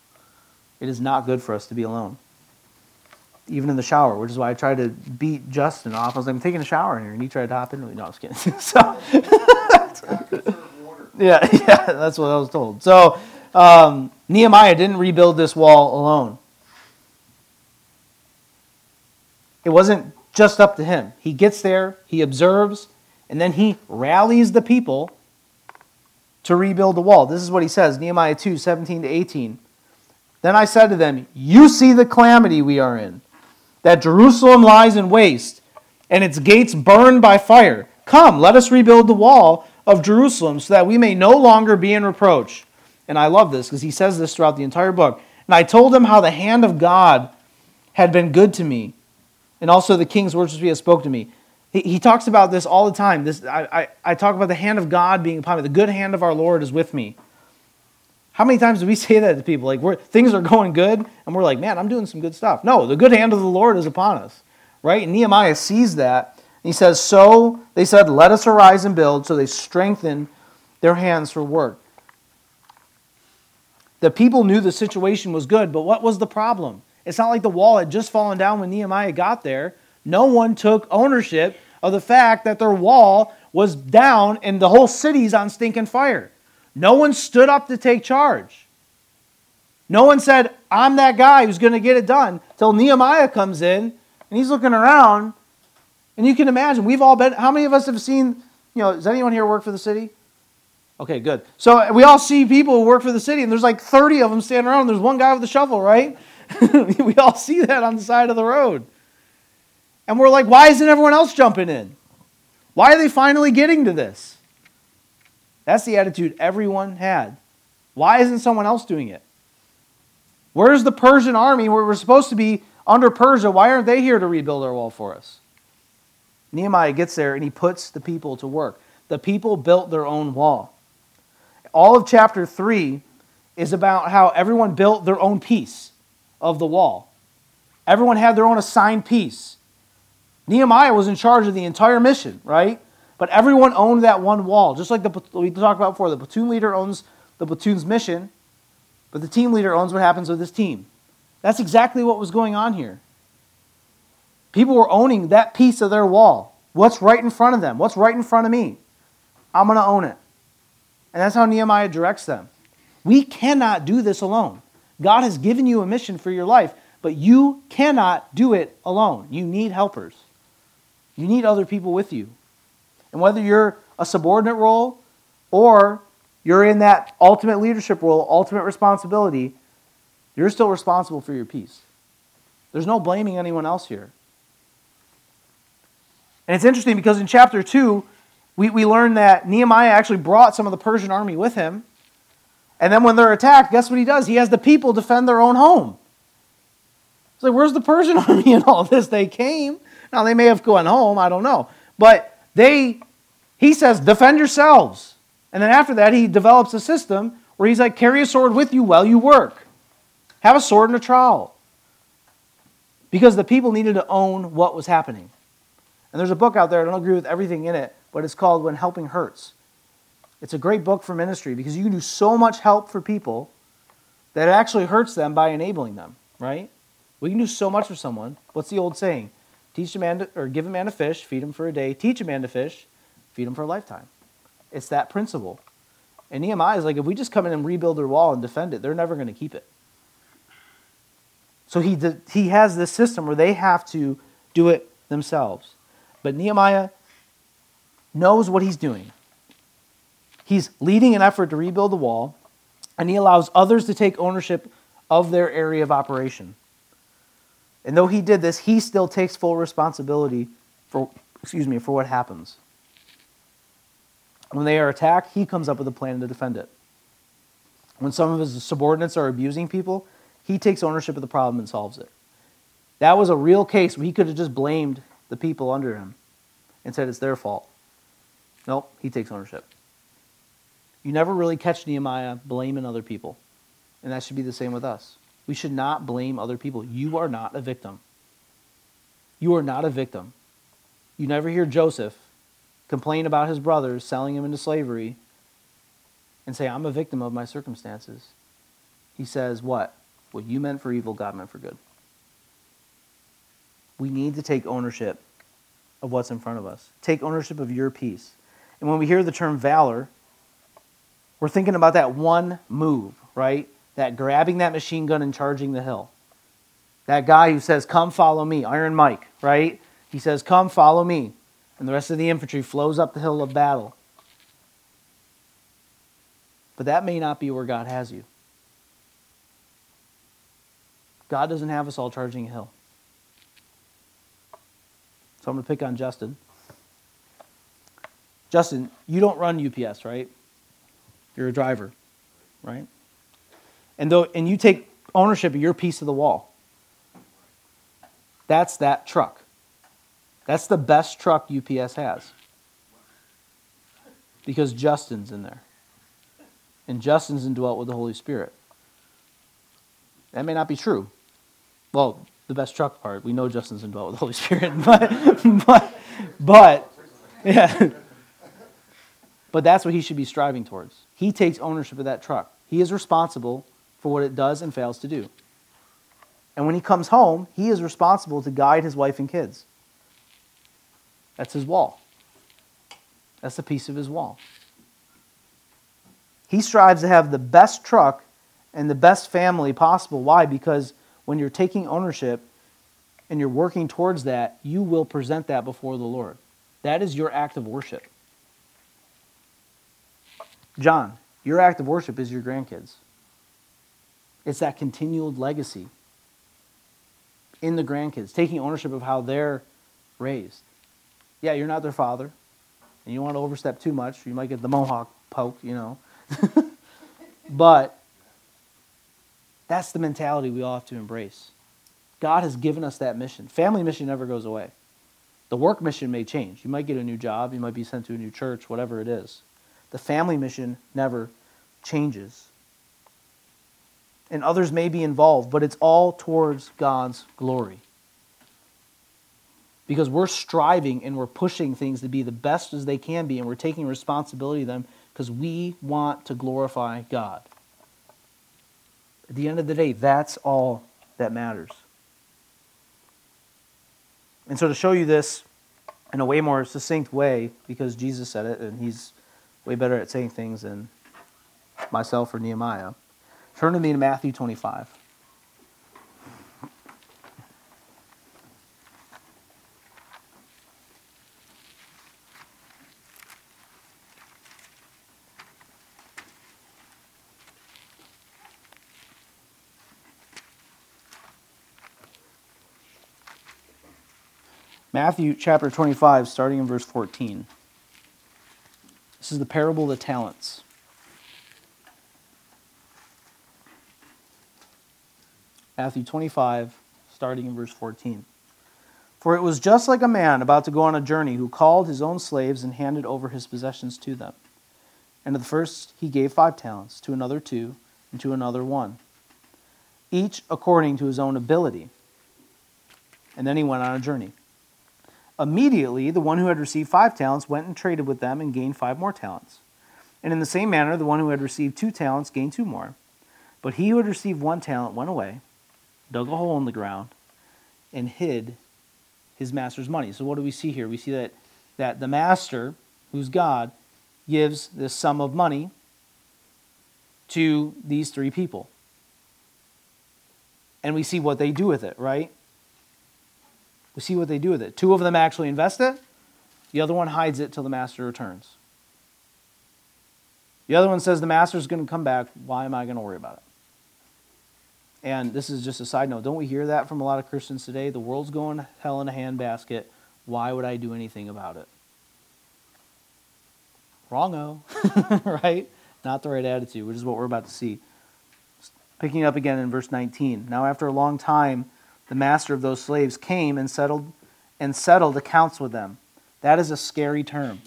It is not good for us to be alone. Even in the shower, which is why I tried to beat Justin off. I was like, I'm taking a shower in here, and he tried to hop into me. No, I was kidding. so, yeah, yeah, that's what I was told. So, um, Nehemiah didn't rebuild this wall alone. It wasn't just up to him. He gets there, he observes, and then he rallies the people to rebuild the wall. This is what he says Nehemiah 2 17 to 18. Then I said to them, You see the calamity we are in, that Jerusalem lies in waste, and its gates burned by fire. Come, let us rebuild the wall of Jerusalem, so that we may no longer be in reproach. And I love this because he says this throughout the entire book. And I told them how the hand of God had been good to me, and also the king's words which he had spoke to me. He, he talks about this all the time. This, I, I, I talk about the hand of God being upon me. The good hand of our Lord is with me. How many times do we say that to people? Like we're, things are going good, and we're like, man, I'm doing some good stuff. No, the good hand of the Lord is upon us, right? And Nehemiah sees that. And He says, So they said, Let us arise and build. So they strengthened their hands for work. The people knew the situation was good, but what was the problem? It's not like the wall had just fallen down when Nehemiah got there. No one took ownership of the fact that their wall was down and the whole city's on stinking fire. No one stood up to take charge. No one said, I'm that guy who's going to get it done. Till Nehemiah comes in and he's looking around. And you can imagine, we've all been, how many of us have seen, you know, does anyone here work for the city? Okay, good. So we all see people who work for the city, and there's like 30 of them standing around, and there's one guy with a shovel, right? we all see that on the side of the road. And we're like, why isn't everyone else jumping in? Why are they finally getting to this? That's the attitude everyone had. Why isn't someone else doing it? Where's the Persian army where we're supposed to be under Persia? Why aren't they here to rebuild our wall for us? Nehemiah gets there and he puts the people to work. The people built their own wall. All of chapter 3 is about how everyone built their own piece of the wall. Everyone had their own assigned piece. Nehemiah was in charge of the entire mission, right? But everyone owned that one wall, just like the we talked about before. The platoon leader owns the platoon's mission, but the team leader owns what happens with his team. That's exactly what was going on here. People were owning that piece of their wall. What's right in front of them? What's right in front of me? I'm going to own it. And that's how Nehemiah directs them. We cannot do this alone. God has given you a mission for your life, but you cannot do it alone. You need helpers. You need other people with you. And whether you're a subordinate role or you're in that ultimate leadership role, ultimate responsibility, you're still responsible for your piece. There's no blaming anyone else here. And it's interesting because in chapter 2, we, we learn that Nehemiah actually brought some of the Persian army with him. And then when they're attacked, guess what he does? He has the people defend their own home. It's like, where's the Persian army in all this? They came. Now, they may have gone home, I don't know. But they, he says, defend yourselves. And then after that, he develops a system where he's like, carry a sword with you while you work. Have a sword and a trowel. Because the people needed to own what was happening. And there's a book out there, I don't agree with everything in it, but it's called When Helping Hurts. It's a great book for ministry because you can do so much help for people that it actually hurts them by enabling them, right? We can do so much for someone. What's the old saying? Teach a man to, or give a man a fish, feed him for a day. Teach a man to fish, feed him for a lifetime. It's that principle. And Nehemiah is like, if we just come in and rebuild their wall and defend it, they're never going to keep it. So he, he has this system where they have to do it themselves. But Nehemiah knows what he's doing. He's leading an effort to rebuild the wall, and he allows others to take ownership of their area of operation. And though he did this, he still takes full responsibility for, excuse me, for what happens. When they are attacked, he comes up with a plan to defend it. When some of his subordinates are abusing people, he takes ownership of the problem and solves it. That was a real case where he could have just blamed the people under him and said it's their fault. Nope, he takes ownership. You never really catch Nehemiah blaming other people. And that should be the same with us. We should not blame other people. You are not a victim. You are not a victim. You never hear Joseph complain about his brothers selling him into slavery and say, I'm a victim of my circumstances. He says, What? What you meant for evil, God meant for good. We need to take ownership of what's in front of us. Take ownership of your piece. And when we hear the term valor, we're thinking about that one move, right? That grabbing that machine gun and charging the hill. That guy who says, Come follow me, Iron Mike, right? He says, Come follow me. And the rest of the infantry flows up the hill of battle. But that may not be where God has you. God doesn't have us all charging a hill. So I'm going to pick on Justin. Justin, you don't run UPS, right? You're a driver, right? And though and you take ownership of your piece of the wall. That's that truck. That's the best truck UPS has. Because Justin's in there. And Justin's indwelt with the Holy Spirit. That may not be true. Well, the best truck part, we know Justin's indwelt with the Holy Spirit, but, but, but, yeah. But that's what he should be striving towards. He takes ownership of that truck. He is responsible for what it does and fails to do. And when he comes home, he is responsible to guide his wife and kids. That's his wall. That's a piece of his wall. He strives to have the best truck and the best family possible. Why? Because when you're taking ownership and you're working towards that, you will present that before the Lord. That is your act of worship. John, your act of worship is your grandkids. It's that continual legacy in the grandkids, taking ownership of how they're raised. Yeah, you're not their father, and you don't want to overstep too much. You might get the mohawk poke, you know. but that's the mentality we all have to embrace. God has given us that mission. Family mission never goes away. The work mission may change. You might get a new job, you might be sent to a new church, whatever it is. The family mission never changes. And others may be involved, but it's all towards God's glory. because we're striving and we're pushing things to be the best as they can be, and we're taking responsibility of them because we want to glorify God. At the end of the day, that's all that matters. And so, to show you this in a way more succinct way, because Jesus said it, and he's way better at saying things than myself or Nehemiah, turn to me to Matthew 25. Matthew chapter 25, starting in verse 14. This is the parable of the talents. Matthew 25, starting in verse 14. For it was just like a man about to go on a journey who called his own slaves and handed over his possessions to them. And to the first he gave five talents, to another two, and to another one, each according to his own ability. And then he went on a journey. Immediately, the one who had received five talents went and traded with them and gained five more talents. And in the same manner, the one who had received two talents gained two more. But he who had received one talent went away, dug a hole in the ground, and hid his master's money. So, what do we see here? We see that, that the master, who's God, gives this sum of money to these three people. And we see what they do with it, right? We see what they do with it. Two of them actually invest it, the other one hides it till the master returns. The other one says, The master's going to come back. Why am I going to worry about it? And this is just a side note. Don't we hear that from a lot of Christians today? The world's going to hell in a handbasket. Why would I do anything about it? Wrongo, right? Not the right attitude, which is what we're about to see. Picking up again in verse 19. Now, after a long time, the master of those slaves came and settled and settled accounts with them. That is a scary term.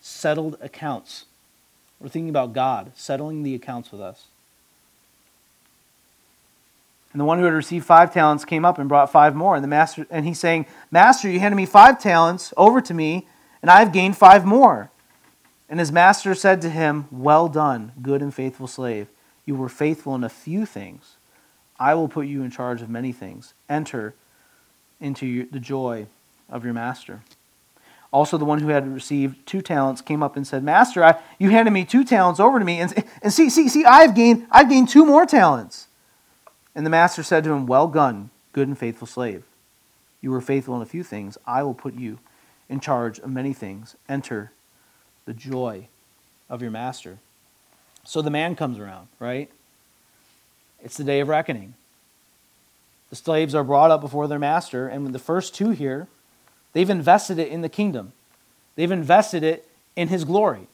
Settled accounts. We're thinking about God settling the accounts with us. And the one who had received five talents came up and brought five more. And the master and he's saying, Master, you handed me five talents over to me, and I have gained five more. And his master said to him, Well done, good and faithful slave. You were faithful in a few things. I will put you in charge of many things. Enter into the joy of your master. Also, the one who had received two talents came up and said, Master, I, you handed me two talents over to me, and, and see, see, see, I've gained, I've gained two more talents. And the master said to him, Well done, good and faithful slave. You were faithful in a few things. I will put you in charge of many things. Enter the joy of your master. So the man comes around, right? It's the day of reckoning. The slaves are brought up before their master, and the first two here, they've invested it in the kingdom. They've invested it in his glory.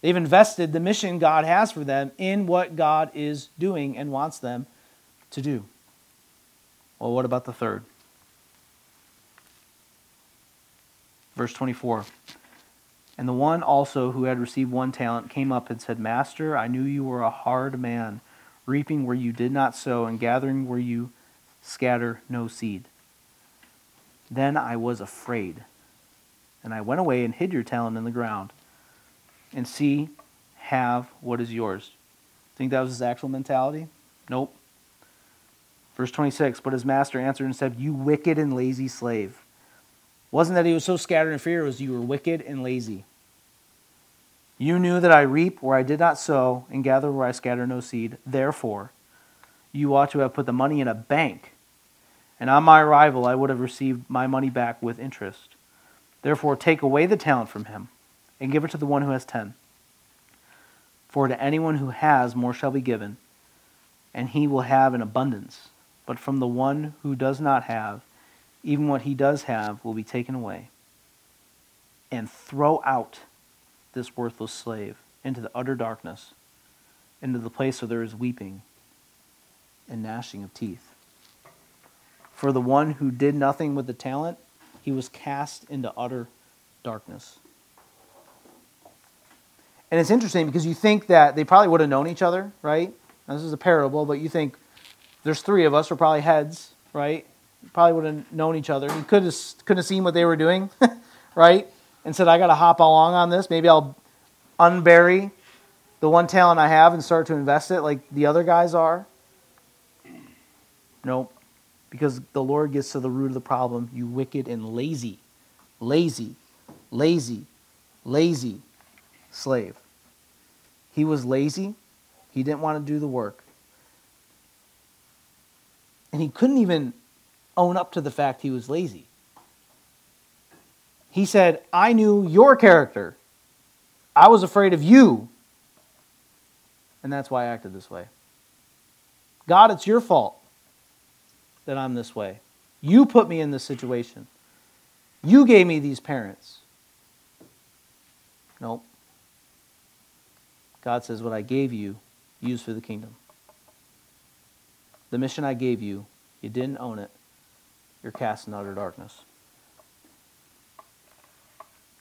They've invested the mission God has for them in what God is doing and wants them to do. Well, what about the third? Verse 24. And the one also who had received one talent came up and said, Master, I knew you were a hard man reaping where you did not sow, and gathering where you scatter no seed. Then I was afraid, and I went away and hid your talent in the ground. And see, have what is yours. Think that was his actual mentality? Nope. Verse 26 But his master answered and said, You wicked and lazy slave. Wasn't that he was so scattered in fear, it was you were wicked and lazy. You knew that I reap where I did not sow and gather where I scatter no seed. Therefore, you ought to have put the money in a bank, and on my arrival I would have received my money back with interest. Therefore, take away the talent from him and give it to the one who has ten. For to anyone who has, more shall be given, and he will have in abundance. But from the one who does not have, even what he does have will be taken away. And throw out this worthless slave into the utter darkness, into the place where there is weeping and gnashing of teeth. For the one who did nothing with the talent, he was cast into utter darkness. And it's interesting because you think that they probably would have known each other, right? Now, this is a parable, but you think there's three of us, we're probably heads, right? Probably would have known each other. He could have couldn't have seen what they were doing, right? And said, "I got to hop along on this. Maybe I'll unbury the one talent I have and start to invest it like the other guys are." Nope. Because the Lord gets to the root of the problem. You wicked and lazy, lazy, lazy, lazy slave. He was lazy. He didn't want to do the work. And he couldn't even own up to the fact he was lazy. He said, I knew your character. I was afraid of you. And that's why I acted this way. God, it's your fault that I'm this way. You put me in this situation. You gave me these parents. Nope. God says, What I gave you, use for the kingdom. The mission I gave you, you didn't own it. You're cast in utter darkness.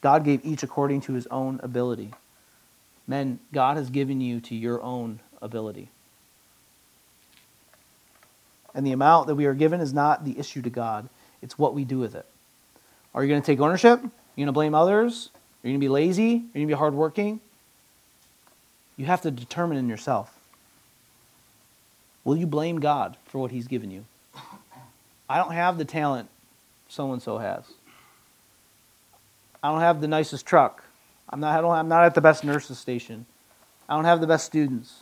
God gave each according to his own ability. Men, God has given you to your own ability. And the amount that we are given is not the issue to God, it's what we do with it. Are you going to take ownership? Are you going to blame others? Are you going to be lazy? Are you going to be hardworking? You have to determine in yourself. Will you blame God for what He's given you? I don't have the talent so and so has. I don't have the nicest truck. I'm not, I don't, I'm not at the best nurses station. I don't have the best students.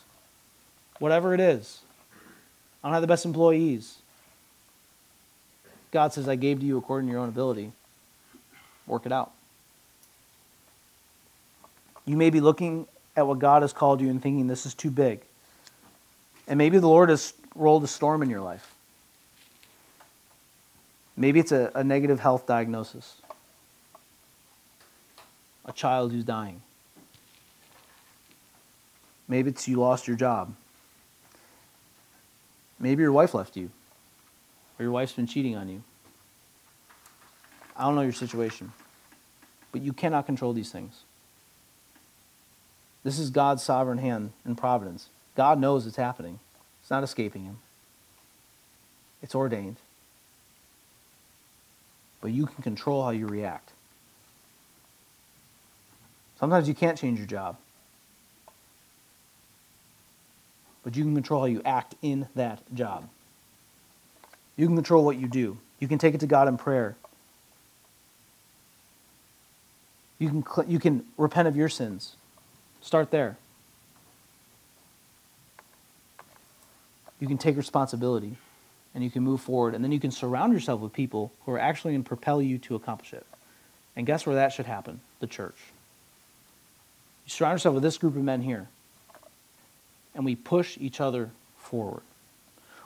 Whatever it is. I don't have the best employees. God says, I gave to you according to your own ability. Work it out. You may be looking at what God has called you and thinking this is too big. And maybe the Lord has rolled a storm in your life. Maybe it's a, a negative health diagnosis, child who's dying. Maybe it's you lost your job. Maybe your wife left you, or your wife's been cheating on you. I don't know your situation, but you cannot control these things. This is God's sovereign hand and providence. God knows it's happening, it's not escaping Him, it's ordained. But you can control how you react. Sometimes you can't change your job. but you can control how you act in that job. You can control what you do. You can take it to God in prayer. You can, you can repent of your sins. Start there. You can take responsibility and you can move forward, and then you can surround yourself with people who are actually going to propel you to accomplish it. And guess where that should happen? The church. You surround yourself with this group of men here and we push each other forward.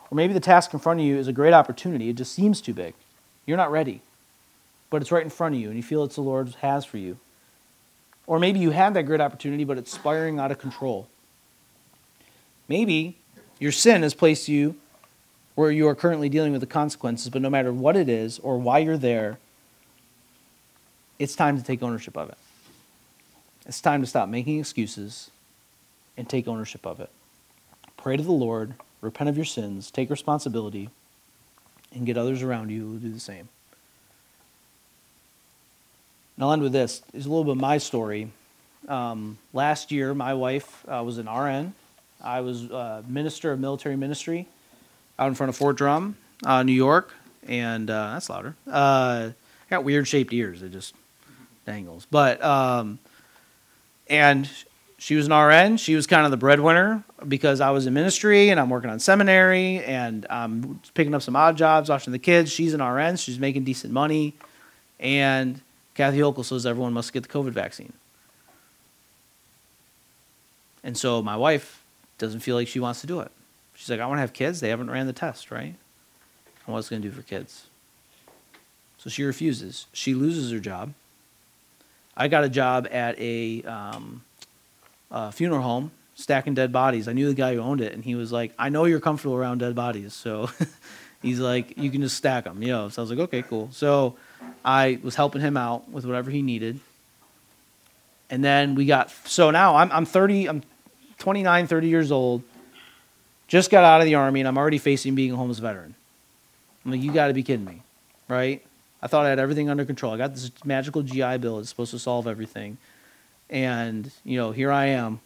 Or maybe the task in front of you is a great opportunity. It just seems too big. You're not ready, but it's right in front of you, and you feel it's the Lord has for you. Or maybe you had that great opportunity, but it's spiraling out of control. Maybe your sin has placed you where you are currently dealing with the consequences, but no matter what it is or why you're there, it's time to take ownership of it. It's time to stop making excuses and take ownership of it. Pray to the Lord, repent of your sins, take responsibility, and get others around you who will do the same. And I'll end with this. It's a little bit of my story. Um, last year, my wife uh, was an RN. I was a minister of military ministry out in front of Fort Drum, uh, New York, and uh, that's louder. Uh, I got weird shaped ears. It just dangles. But um, and she was an RN. She was kind of the breadwinner because I was in ministry and I'm working on seminary and I'm picking up some odd jobs, watching the kids. She's an RN. She's making decent money. And Kathy Hochul says everyone must get the COVID vaccine. And so my wife doesn't feel like she wants to do it. She's like, I want to have kids. They haven't ran the test, right? And what's going to do for kids? So she refuses. She loses her job. I got a job at a um, uh, funeral home stacking dead bodies. I knew the guy who owned it, and he was like, "I know you're comfortable around dead bodies, so." he's like, "You can just stack them," you know. So I was like, "Okay, cool." So I was helping him out with whatever he needed, and then we got. So now I'm I'm 30. I'm 29, 30 years old. Just got out of the army, and I'm already facing being a homeless veteran. I'm like, you got to be kidding me, right? I thought I had everything under control. I got this magical GI Bill. that's supposed to solve everything. And, you know, here I am,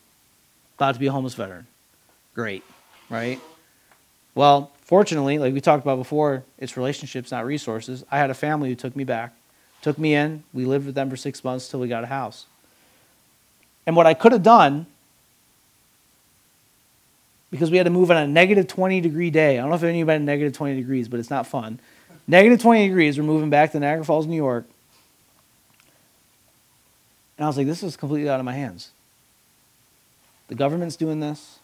about to be a homeless veteran. Great, right? Well, fortunately, like we talked about before, it's relationships, not resources. I had a family who took me back, took me in. We lived with them for six months till we got a house. And what I could have done, because we had to move on a negative 20 degree day. I don't know if anybody negative 20 degrees, but it's not fun. Negative 20 degrees, we're moving back to Niagara Falls, New York. And I was like, this is completely out of my hands. The government's doing this.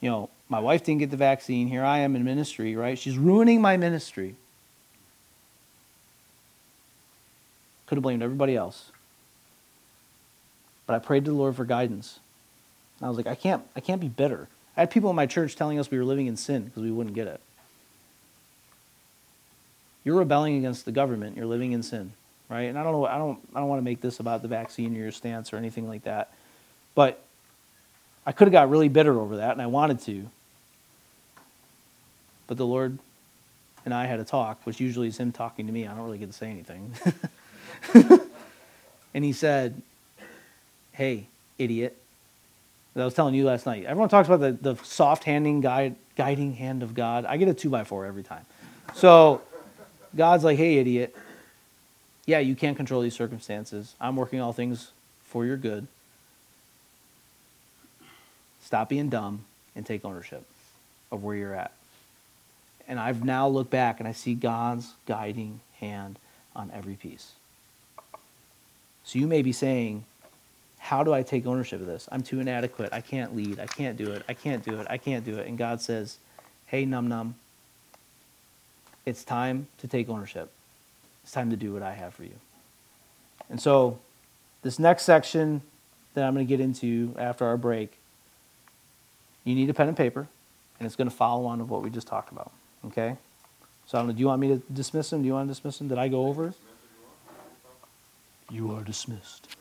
You know, my wife didn't get the vaccine. Here I am in ministry, right? She's ruining my ministry. Could have blamed everybody else. But I prayed to the Lord for guidance. And I was like, I can't, I can't be bitter. I had people in my church telling us we were living in sin because we wouldn't get it. You're rebelling against the government. You're living in sin, right? And I don't know. I don't. I don't want to make this about the vaccine or your stance or anything like that. But I could have got really bitter over that, and I wanted to. But the Lord and I had a talk, which usually is Him talking to me. I don't really get to say anything. and He said, "Hey, idiot." I was telling you last night. Everyone talks about the, the soft handing guide, guiding hand of God. I get a two by four every time. So God's like, hey, idiot. Yeah, you can't control these circumstances. I'm working all things for your good. Stop being dumb and take ownership of where you're at. And I've now looked back and I see God's guiding hand on every piece. So you may be saying, How do I take ownership of this? I'm too inadequate. I can't lead. I can't do it. I can't do it. I can't do it. And God says, Hey, num num, it's time to take ownership. It's time to do what I have for you. And so, this next section that I'm going to get into after our break, you need a pen and paper, and it's going to follow on of what we just talked about. Okay? So, I don't know, do you want me to dismiss him? Do you want to dismiss him? Did I go over? You are dismissed.